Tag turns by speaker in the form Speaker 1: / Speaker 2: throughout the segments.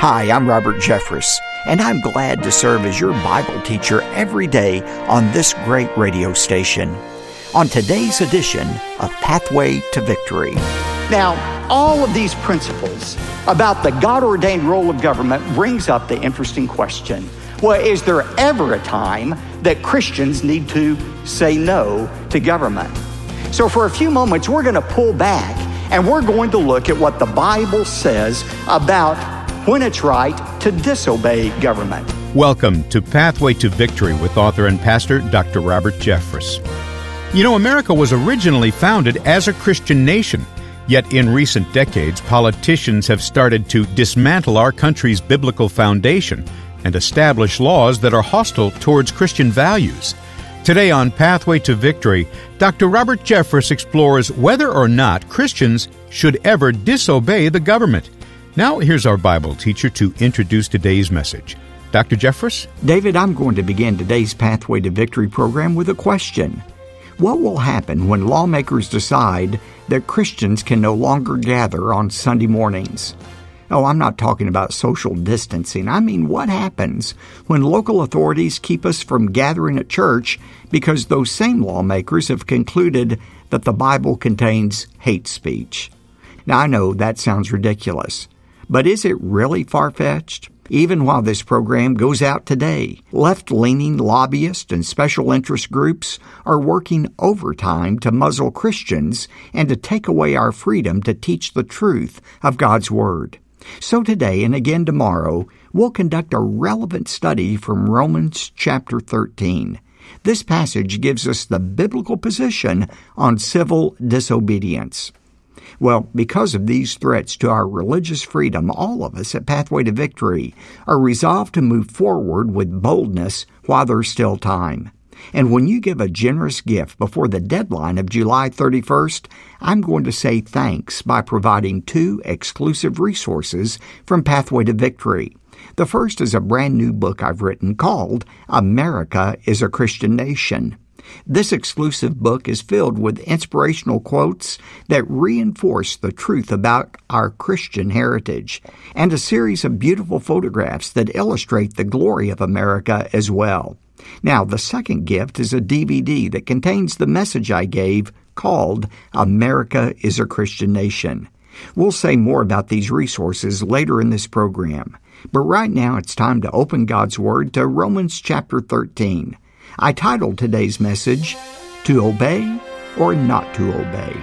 Speaker 1: Hi, I'm Robert Jeffress, and I'm glad to serve as your Bible teacher every day on this great radio station. On today's edition of Pathway to Victory.
Speaker 2: Now, all of these principles about the God ordained role of government brings up the interesting question well, is there ever a time that Christians need to say no to government? So, for a few moments, we're going to pull back and we're going to look at what the Bible says about when it's right to disobey government.
Speaker 3: Welcome to Pathway to Victory with author and pastor Dr. Robert Jeffress. You know, America was originally founded as a Christian nation. Yet in recent decades, politicians have started to dismantle our country's biblical foundation and establish laws that are hostile towards Christian values. Today on Pathway to Victory, Dr. Robert Jeffress explores whether or not Christians should ever disobey the government. Now, here's our Bible teacher to introduce today's message. Dr. Jeffress?
Speaker 1: David, I'm going to begin today's Pathway to Victory program with a question. What will happen when lawmakers decide that Christians can no longer gather on Sunday mornings? Oh, I'm not talking about social distancing. I mean, what happens when local authorities keep us from gathering at church because those same lawmakers have concluded that the Bible contains hate speech? Now, I know that sounds ridiculous. But is it really far fetched? Even while this program goes out today, left leaning lobbyists and special interest groups are working overtime to muzzle Christians and to take away our freedom to teach the truth of God's Word. So today and again tomorrow, we'll conduct a relevant study from Romans chapter 13. This passage gives us the biblical position on civil disobedience. Well, because of these threats to our religious freedom, all of us at Pathway to Victory are resolved to move forward with boldness while there's still time. And when you give a generous gift before the deadline of July 31st, I'm going to say thanks by providing two exclusive resources from Pathway to Victory. The first is a brand new book I've written called America is a Christian Nation. This exclusive book is filled with inspirational quotes that reinforce the truth about our Christian heritage, and a series of beautiful photographs that illustrate the glory of America as well. Now, the second gift is a DVD that contains the message I gave called America is a Christian Nation. We'll say more about these resources later in this program. But right now it's time to open God's Word to Romans chapter 13. I titled today's message, To Obey or Not to Obey.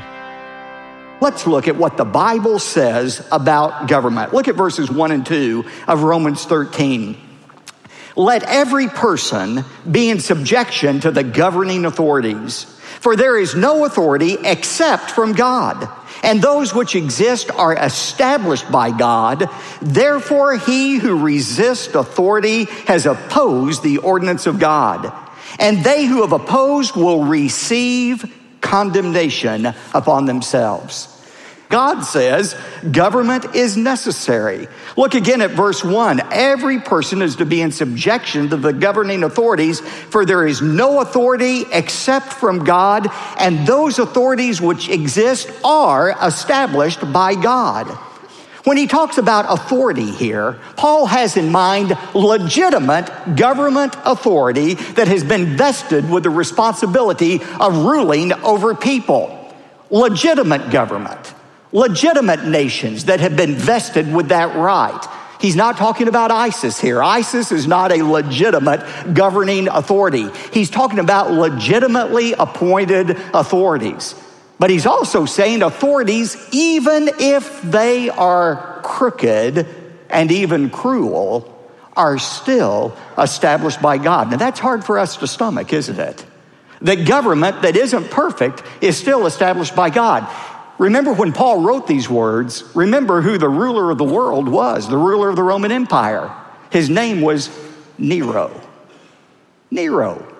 Speaker 2: Let's look at what the Bible says about government. Look at verses 1 and 2 of Romans 13. Let every person be in subjection to the governing authorities, for there is no authority except from God and those which exist are established by God. Therefore, he who resists authority has opposed the ordinance of God and they who have opposed will receive condemnation upon themselves. God says government is necessary. Look again at verse 1. Every person is to be in subjection to the governing authorities, for there is no authority except from God, and those authorities which exist are established by God. When he talks about authority here, Paul has in mind legitimate government authority that has been vested with the responsibility of ruling over people. Legitimate government, legitimate nations that have been vested with that right. He's not talking about ISIS here. ISIS is not a legitimate governing authority. He's talking about legitimately appointed authorities. But he's also saying authorities, even if they are crooked and even cruel, are still established by God. Now that's hard for us to stomach, isn't it? That government that isn't perfect is still established by God. Remember when Paul wrote these words, remember who the ruler of the world was, the ruler of the Roman Empire. His name was Nero. Nero.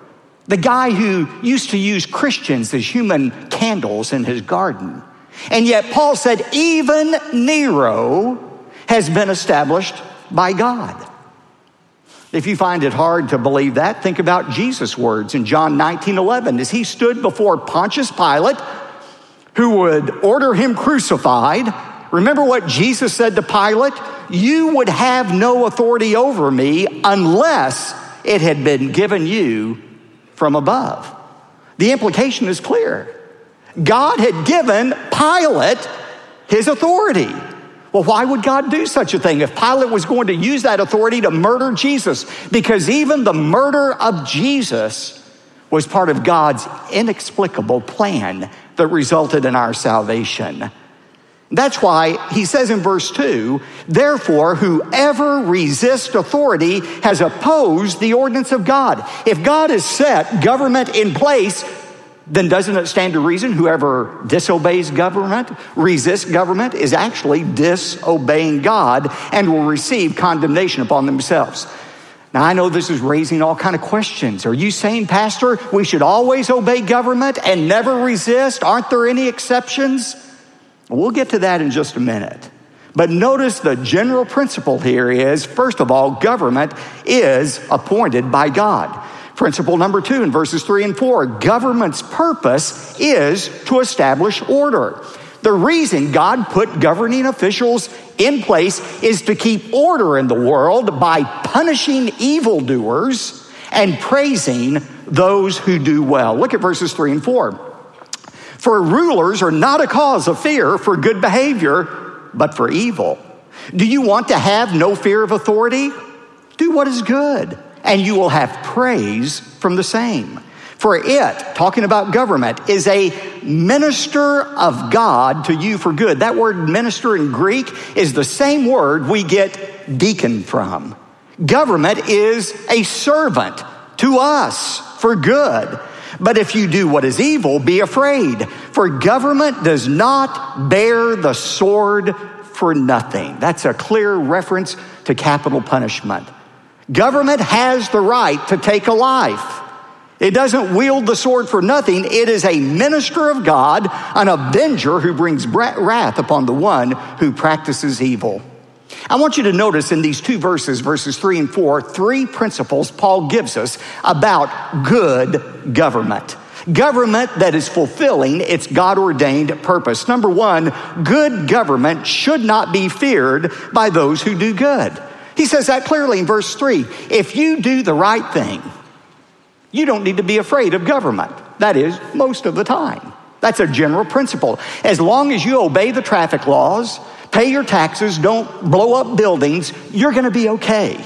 Speaker 2: The guy who used to use Christians as human candles in his garden. And yet Paul said, even Nero has been established by God. If you find it hard to believe that, think about Jesus' words in John 19 11 as he stood before Pontius Pilate, who would order him crucified. Remember what Jesus said to Pilate? you would have no authority over me unless it had been given you from above. The implication is clear. God had given Pilate his authority. Well, why would God do such a thing if Pilate was going to use that authority to murder Jesus? Because even the murder of Jesus was part of God's inexplicable plan that resulted in our salvation. That's why he says in verse 2 Therefore, whoever resists authority has opposed the ordinance of God. If God has set government in place, then doesn't it stand to reason whoever disobeys government, resists government, is actually disobeying God and will receive condemnation upon themselves? Now, I know this is raising all kind of questions. Are you saying, Pastor, we should always obey government and never resist? Aren't there any exceptions? We'll get to that in just a minute. But notice the general principle here is first of all, government is appointed by God. Principle number two in verses three and four government's purpose is to establish order. The reason God put governing officials in place is to keep order in the world by punishing evildoers and praising those who do well. Look at verses three and four. For rulers are not a cause of fear for good behavior, but for evil. Do you want to have no fear of authority? Do what is good, and you will have praise from the same. For it, talking about government, is a minister of God to you for good. That word minister in Greek is the same word we get deacon from. Government is a servant to us for good. But if you do what is evil, be afraid, for government does not bear the sword for nothing. That's a clear reference to capital punishment. Government has the right to take a life. It doesn't wield the sword for nothing. It is a minister of God, an avenger who brings wrath upon the one who practices evil. I want you to notice in these two verses, verses three and four, three principles Paul gives us about good government. Government that is fulfilling its God ordained purpose. Number one, good government should not be feared by those who do good. He says that clearly in verse three. If you do the right thing, you don't need to be afraid of government. That is, most of the time. That's a general principle. As long as you obey the traffic laws, pay your taxes, don't blow up buildings, you're going to be okay.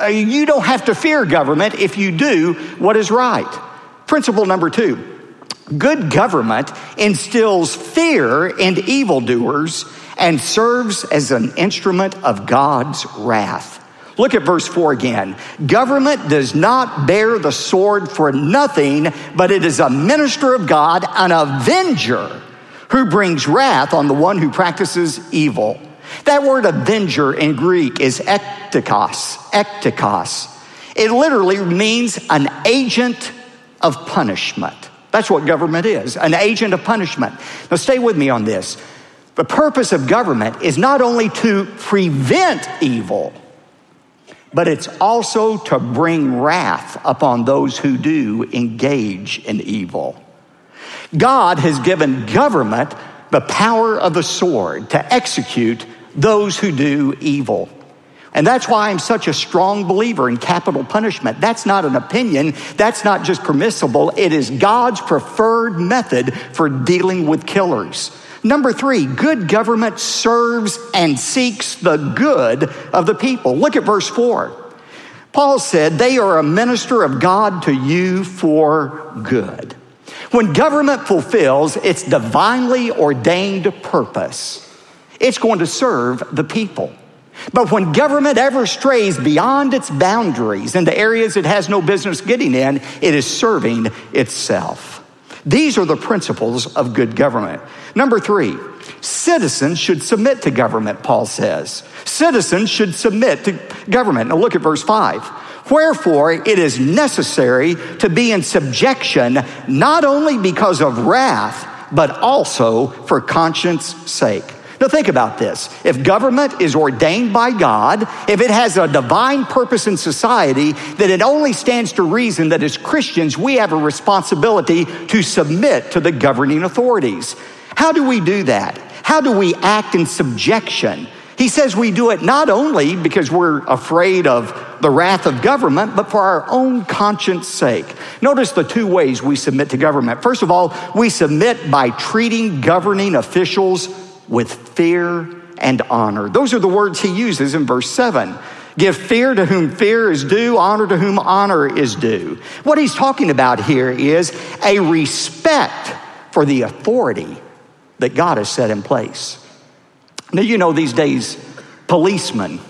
Speaker 2: Uh, you don't have to fear government if you do what is right. Principle number two good government instills fear in evildoers and serves as an instrument of God's wrath. Look at verse 4 again. Government does not bear the sword for nothing, but it is a minister of God, an avenger who brings wrath on the one who practices evil. That word avenger in Greek is ekdikos, ekdikos. It literally means an agent of punishment. That's what government is, an agent of punishment. Now stay with me on this. The purpose of government is not only to prevent evil, but it's also to bring wrath upon those who do engage in evil. God has given government the power of the sword to execute those who do evil. And that's why I'm such a strong believer in capital punishment. That's not an opinion. That's not just permissible. It is God's preferred method for dealing with killers. Number three, good government serves and seeks the good of the people. Look at verse four. Paul said, They are a minister of God to you for good. When government fulfills its divinely ordained purpose, it's going to serve the people. But when government ever strays beyond its boundaries into areas it has no business getting in, it is serving itself. These are the principles of good government. Number three, citizens should submit to government, Paul says. Citizens should submit to government. Now look at verse five. Wherefore, it is necessary to be in subjection, not only because of wrath, but also for conscience sake. Now, think about this. If government is ordained by God, if it has a divine purpose in society, then it only stands to reason that as Christians, we have a responsibility to submit to the governing authorities. How do we do that? How do we act in subjection? He says we do it not only because we're afraid of the wrath of government, but for our own conscience sake. Notice the two ways we submit to government. First of all, we submit by treating governing officials with fear and honor. Those are the words he uses in verse 7. Give fear to whom fear is due, honor to whom honor is due. What he's talking about here is a respect for the authority that God has set in place. Now, you know, these days, policemen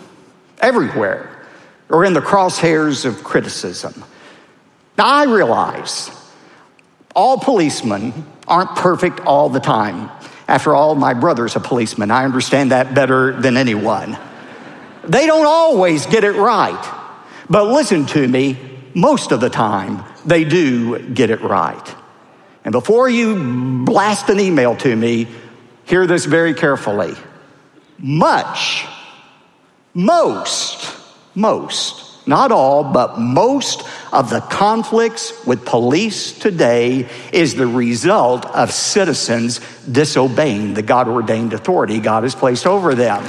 Speaker 2: everywhere are in the crosshairs of criticism. Now, I realize all policemen aren't perfect all the time. After all, my brother's a policeman. I understand that better than anyone. They don't always get it right. But listen to me, most of the time, they do get it right. And before you blast an email to me, hear this very carefully much, most, most, not all, but most of the conflicts with police today is the result of citizens disobeying the God ordained authority God has placed over them.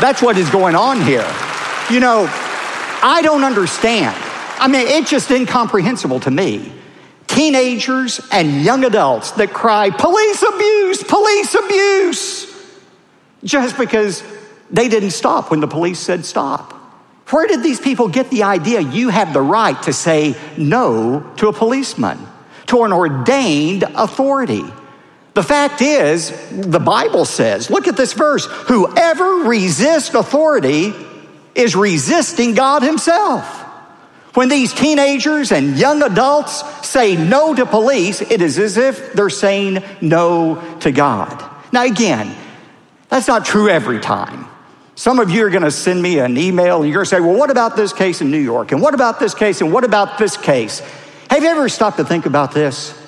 Speaker 2: That's what is going on here. You know, I don't understand. I mean, it's just incomprehensible to me. Teenagers and young adults that cry, police abuse, police abuse just because they didn't stop when the police said stop. Where did these people get the idea you have the right to say no to a policeman, to an ordained authority? The fact is, the Bible says, look at this verse whoever resists authority is resisting God Himself. When these teenagers and young adults say no to police, it is as if they're saying no to God. Now, again, that's not true every time. Some of you are going to send me an email and you're going to say, well, what about this case in New York? And what about this case? And what about this case? Have you ever stopped to think about this?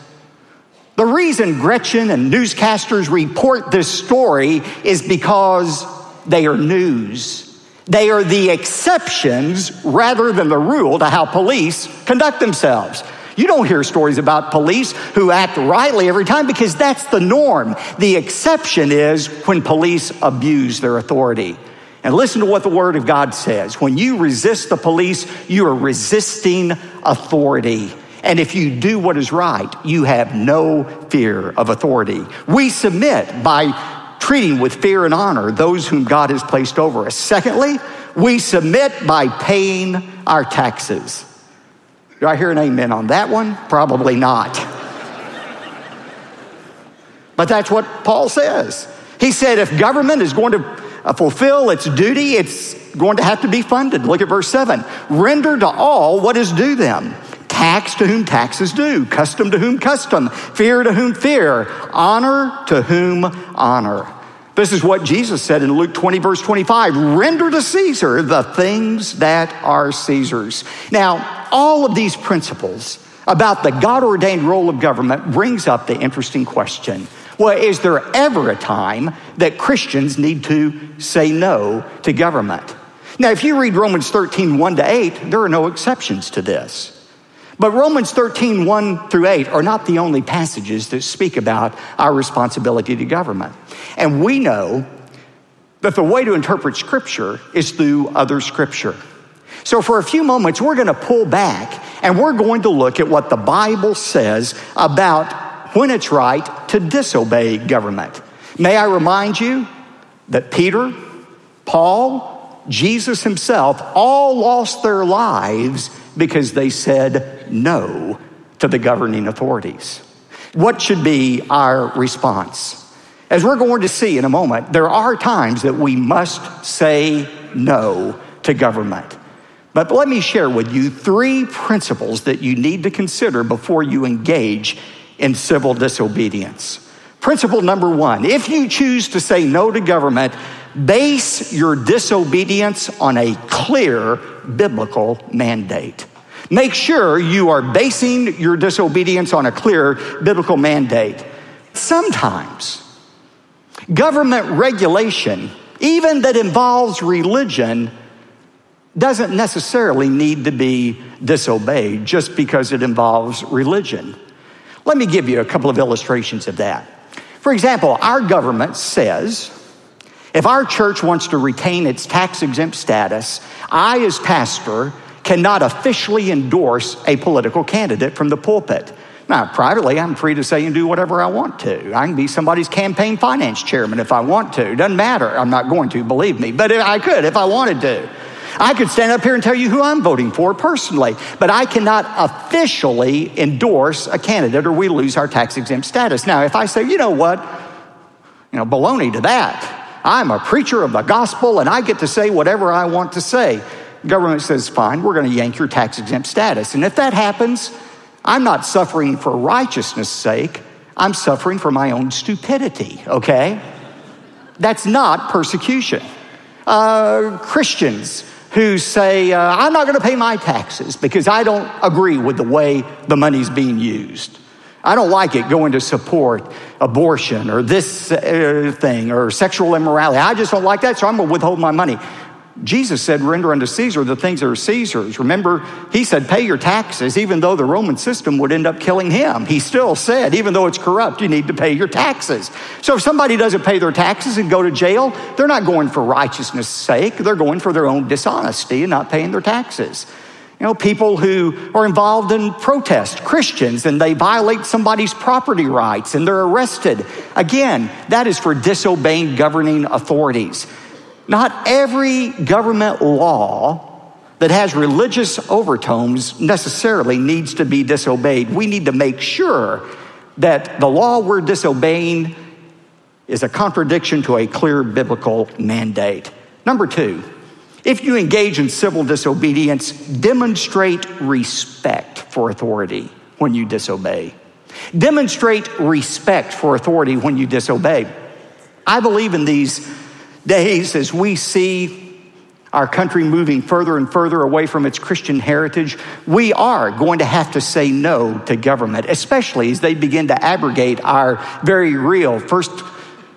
Speaker 2: The reason Gretchen and newscasters report this story is because they are news. They are the exceptions rather than the rule to how police conduct themselves. You don't hear stories about police who act rightly every time because that's the norm. The exception is when police abuse their authority. And listen to what the Word of God says. When you resist the police, you are resisting authority. And if you do what is right, you have no fear of authority. We submit by treating with fear and honor those whom God has placed over us. Secondly, we submit by paying our taxes. Do I hear an amen on that one? Probably not. but that's what Paul says. He said if government is going to uh, fulfill its duty, it's going to have to be funded. Look at verse 7. Render to all what is due them. Tax to whom tax is due, custom to whom custom, fear to whom fear, honor to whom honor. This is what Jesus said in Luke 20, verse 25 render to Caesar the things that are Caesar's. Now, all of these principles about the God ordained role of government brings up the interesting question well, is there ever a time that Christians need to say no to government? Now, if you read Romans 13, 1 to 8, there are no exceptions to this. But Romans 13, 1 through 8 are not the only passages that speak about our responsibility to government. And we know that the way to interpret Scripture is through other Scripture. So, for a few moments, we're going to pull back and we're going to look at what the Bible says about when it's right to disobey government. May I remind you that Peter, Paul, Jesus himself all lost their lives because they said no to the governing authorities. What should be our response? As we're going to see in a moment, there are times that we must say no to government. But let me share with you three principles that you need to consider before you engage in civil disobedience. Principle number one if you choose to say no to government, base your disobedience on a clear biblical mandate. Make sure you are basing your disobedience on a clear biblical mandate. Sometimes government regulation, even that involves religion, doesn't necessarily need to be disobeyed just because it involves religion. Let me give you a couple of illustrations of that. For example, our government says If our church wants to retain its tax exempt status, I, as pastor, cannot officially endorse a political candidate from the pulpit. Now, privately, I'm free to say and do whatever I want to. I can be somebody's campaign finance chairman if I want to. Doesn't matter. I'm not going to, believe me. But I could if I wanted to. I could stand up here and tell you who I'm voting for personally, but I cannot officially endorse a candidate or we lose our tax exempt status. Now, if I say, you know what, you know, baloney to that. I'm a preacher of the gospel and I get to say whatever I want to say. Government says, fine, we're going to yank your tax exempt status. And if that happens, I'm not suffering for righteousness' sake, I'm suffering for my own stupidity, okay? That's not persecution. Uh, Christians who say, uh, I'm not going to pay my taxes because I don't agree with the way the money's being used. I don't like it going to support abortion or this uh, thing or sexual immorality. I just don't like that, so I'm going to withhold my money. Jesus said, Render unto Caesar the things that are Caesar's. Remember, he said, Pay your taxes, even though the Roman system would end up killing him. He still said, Even though it's corrupt, you need to pay your taxes. So if somebody doesn't pay their taxes and go to jail, they're not going for righteousness' sake, they're going for their own dishonesty and not paying their taxes. You know, people who are involved in protest, Christians, and they violate somebody's property rights and they're arrested. Again, that is for disobeying governing authorities. Not every government law that has religious overtones necessarily needs to be disobeyed. We need to make sure that the law we're disobeying is a contradiction to a clear biblical mandate. Number two, if you engage in civil disobedience, demonstrate respect for authority when you disobey. Demonstrate respect for authority when you disobey. I believe in these days as we see our country moving further and further away from its Christian heritage, we are going to have to say no to government, especially as they begin to abrogate our very real First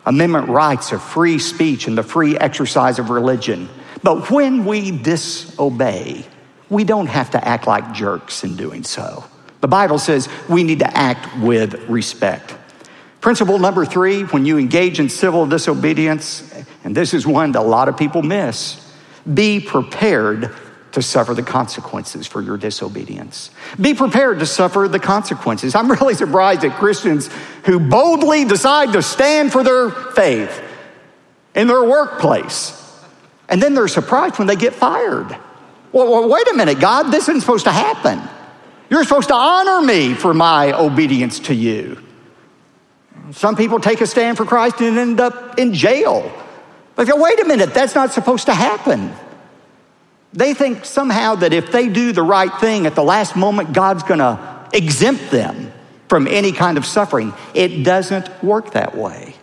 Speaker 2: Amendment rights of free speech and the free exercise of religion. But when we disobey, we don't have to act like jerks in doing so. The Bible says we need to act with respect. Principle number three when you engage in civil disobedience, and this is one that a lot of people miss, be prepared to suffer the consequences for your disobedience. Be prepared to suffer the consequences. I'm really surprised at Christians who boldly decide to stand for their faith in their workplace, and then they're surprised when they get fired. Well, well wait a minute, God, this isn't supposed to happen. You're supposed to honor me for my obedience to you. Some people take a stand for Christ and end up in jail. But wait a minute, that's not supposed to happen. They think somehow that if they do the right thing at the last moment, God's going to exempt them from any kind of suffering. It doesn't work that way.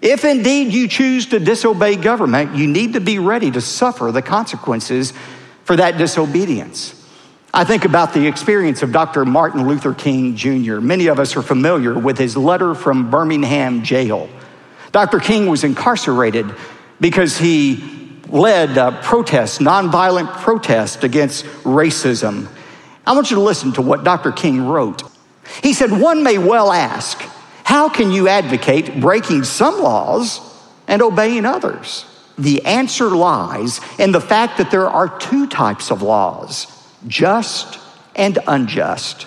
Speaker 2: If indeed you choose to disobey government, you need to be ready to suffer the consequences for that disobedience. I think about the experience of Dr. Martin Luther King Jr. Many of us are familiar with his letter from Birmingham jail. Dr. King was incarcerated because he led uh, a protest, nonviolent protest against racism. I want you to listen to what Dr. King wrote. He said, One may well ask, how can you advocate breaking some laws and obeying others? The answer lies in the fact that there are two types of laws just and unjust.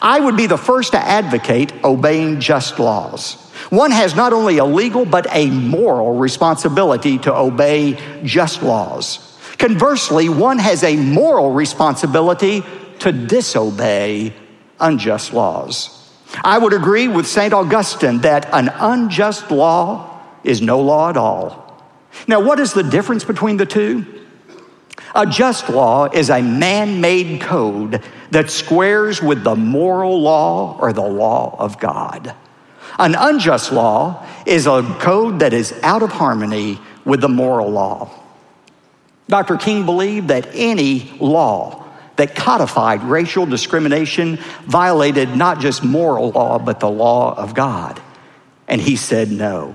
Speaker 2: I would be the first to advocate obeying just laws. One has not only a legal but a moral responsibility to obey just laws. Conversely, one has a moral responsibility to disobey unjust laws. I would agree with St. Augustine that an unjust law is no law at all. Now, what is the difference between the two? A just law is a man made code that squares with the moral law or the law of God. An unjust law is a code that is out of harmony with the moral law. Dr. King believed that any law that codified racial discrimination violated not just moral law, but the law of God. And he said no.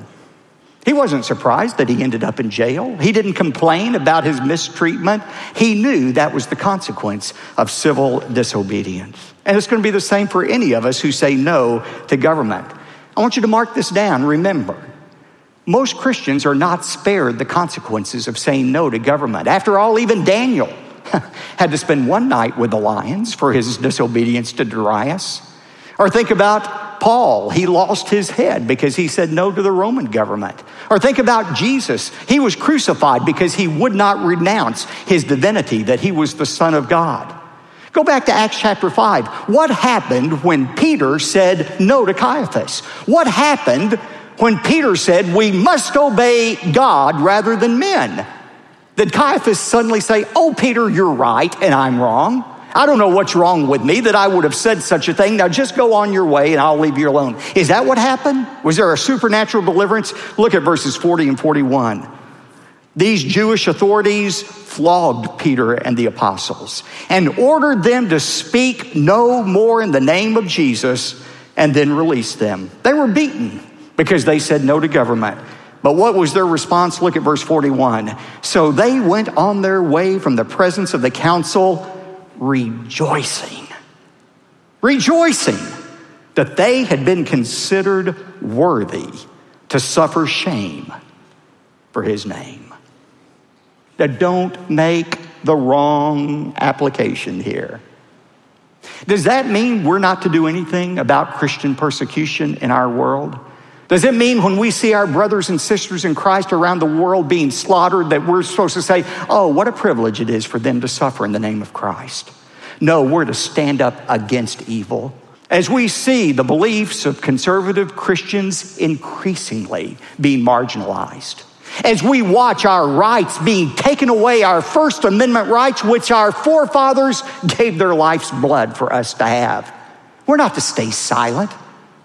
Speaker 2: He wasn't surprised that he ended up in jail. He didn't complain about his mistreatment. He knew that was the consequence of civil disobedience. And it's going to be the same for any of us who say no to government. I want you to mark this down. Remember, Most Christians are not spared the consequences of saying no to government. After all, even Daniel had to spend one night with the lions for his disobedience to Darius. Or think about Paul. He lost his head because he said no to the Roman government. Or think about Jesus. He was crucified because he would not renounce his divinity, that he was the Son of God. Go back to Acts chapter 5. What happened when Peter said no to Caiaphas? What happened when Peter said we must obey God rather than men? Did Caiaphas suddenly say, Oh, Peter, you're right and I'm wrong? I don't know what's wrong with me that I would have said such a thing. Now just go on your way and I'll leave you alone. Is that what happened? Was there a supernatural deliverance? Look at verses 40 and 41. These Jewish authorities flogged Peter and the apostles and ordered them to speak no more in the name of Jesus and then released them. They were beaten because they said no to government. But what was their response? Look at verse 41. So they went on their way from the presence of the council, rejoicing, rejoicing that they had been considered worthy to suffer shame for his name. Now, don't make the wrong application here. Does that mean we're not to do anything about Christian persecution in our world? Does it mean when we see our brothers and sisters in Christ around the world being slaughtered that we're supposed to say, oh, what a privilege it is for them to suffer in the name of Christ? No, we're to stand up against evil. As we see the beliefs of conservative Christians increasingly being marginalized, as we watch our rights being taken away, our First Amendment rights, which our forefathers gave their life's blood for us to have, we're not to stay silent.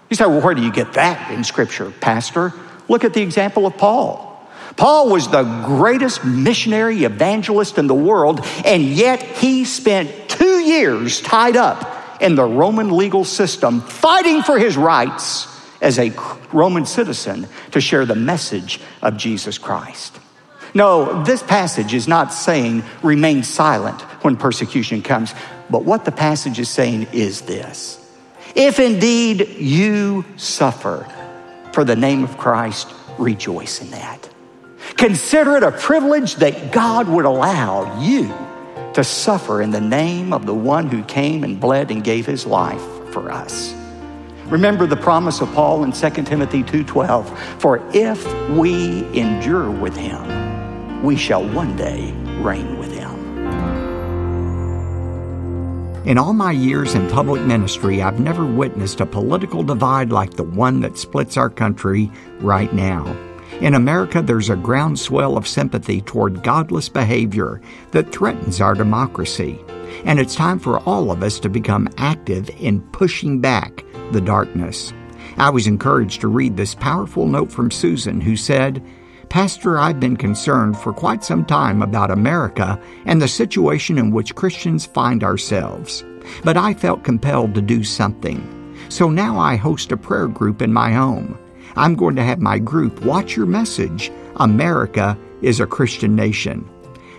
Speaker 2: You say, well, where do you get that in Scripture, Pastor? Look at the example of Paul. Paul was the greatest missionary evangelist in the world, and yet he spent two years tied up in the Roman legal system fighting for his rights as a Roman citizen to share the message of Jesus Christ. No, this passage is not saying remain silent when persecution comes, but what the passage is saying is this if indeed you suffer for the name of Christ, rejoice in that. Consider it a privilege that God would allow you to suffer in the name of the one who came and bled and gave his life for us. Remember the promise of Paul in 2 Timothy 2:12, for if we endure with him, we shall one day reign with him.
Speaker 1: In all my years in public ministry, I've never witnessed a political divide like the one that splits our country right now. In America, there's a groundswell of sympathy toward godless behavior that threatens our democracy. And it's time for all of us to become active in pushing back the darkness. I was encouraged to read this powerful note from Susan, who said, Pastor, I've been concerned for quite some time about America and the situation in which Christians find ourselves. But I felt compelled to do something. So now I host a prayer group in my home. I'm going to have my group watch your message America is a Christian nation.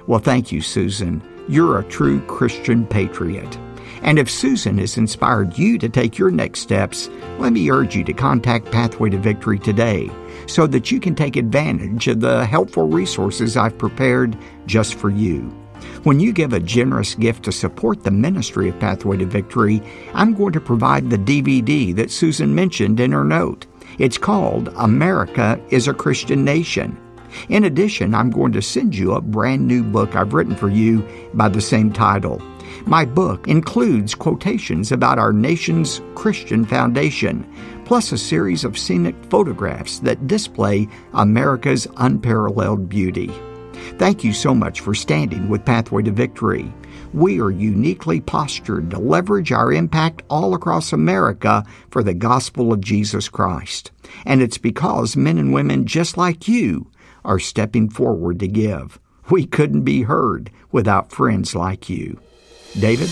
Speaker 1: Well, thank you, Susan. You're a true Christian patriot. And if Susan has inspired you to take your next steps, let me urge you to contact Pathway to Victory today so that you can take advantage of the helpful resources I've prepared just for you. When you give a generous gift to support the ministry of Pathway to Victory, I'm going to provide the DVD that Susan mentioned in her note. It's called America is a Christian Nation. In addition, I'm going to send you a brand new book I've written for you by the same title. My book includes quotations about our nation's Christian foundation, plus a series of scenic photographs that display America's unparalleled beauty. Thank you so much for standing with Pathway to Victory. We are uniquely postured to leverage our impact all across America for the gospel of Jesus Christ. And it's because men and women just like you are stepping forward to give. We couldn't be heard without friends like you. David?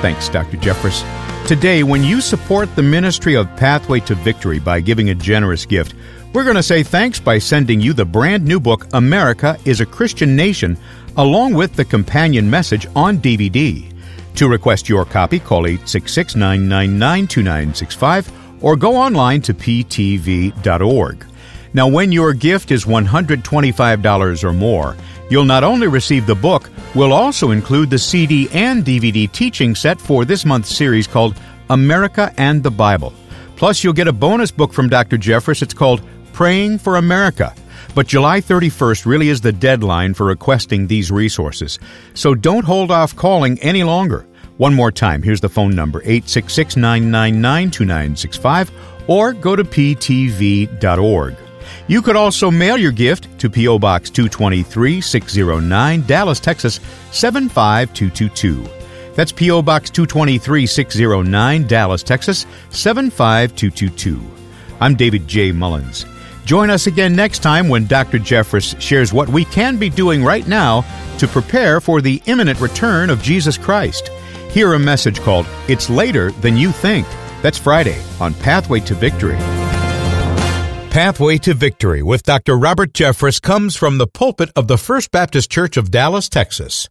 Speaker 3: Thanks, Dr. Jeffress. Today, when you support the ministry of Pathway to Victory by giving a generous gift, we're going to say thanks by sending you the brand new book, America is a Christian Nation, along with the companion message on DVD. To request your copy, call 866 999 2965 or go online to ptv.org. Now, when your gift is $125 or more, you'll not only receive the book, we'll also include the CD and DVD teaching set for this month's series called America and the Bible. Plus, you'll get a bonus book from Dr. Jeffress. It's called Praying for America. But July 31st really is the deadline for requesting these resources. So don't hold off calling any longer. One more time, here's the phone number 866 999 2965 or go to ptv.org. You could also mail your gift to P.O. Box 223 609, Dallas, Texas 75222. That's P.O. Box 223 609, Dallas, Texas 75222. I'm David J. Mullins. Join us again next time when Dr. Jeffress shares what we can be doing right now to prepare for the imminent return of Jesus Christ. Hear a message called It's Later Than You Think. That's Friday on Pathway to Victory. Pathway to Victory with Dr. Robert Jeffress comes from the pulpit of the First Baptist Church of Dallas, Texas.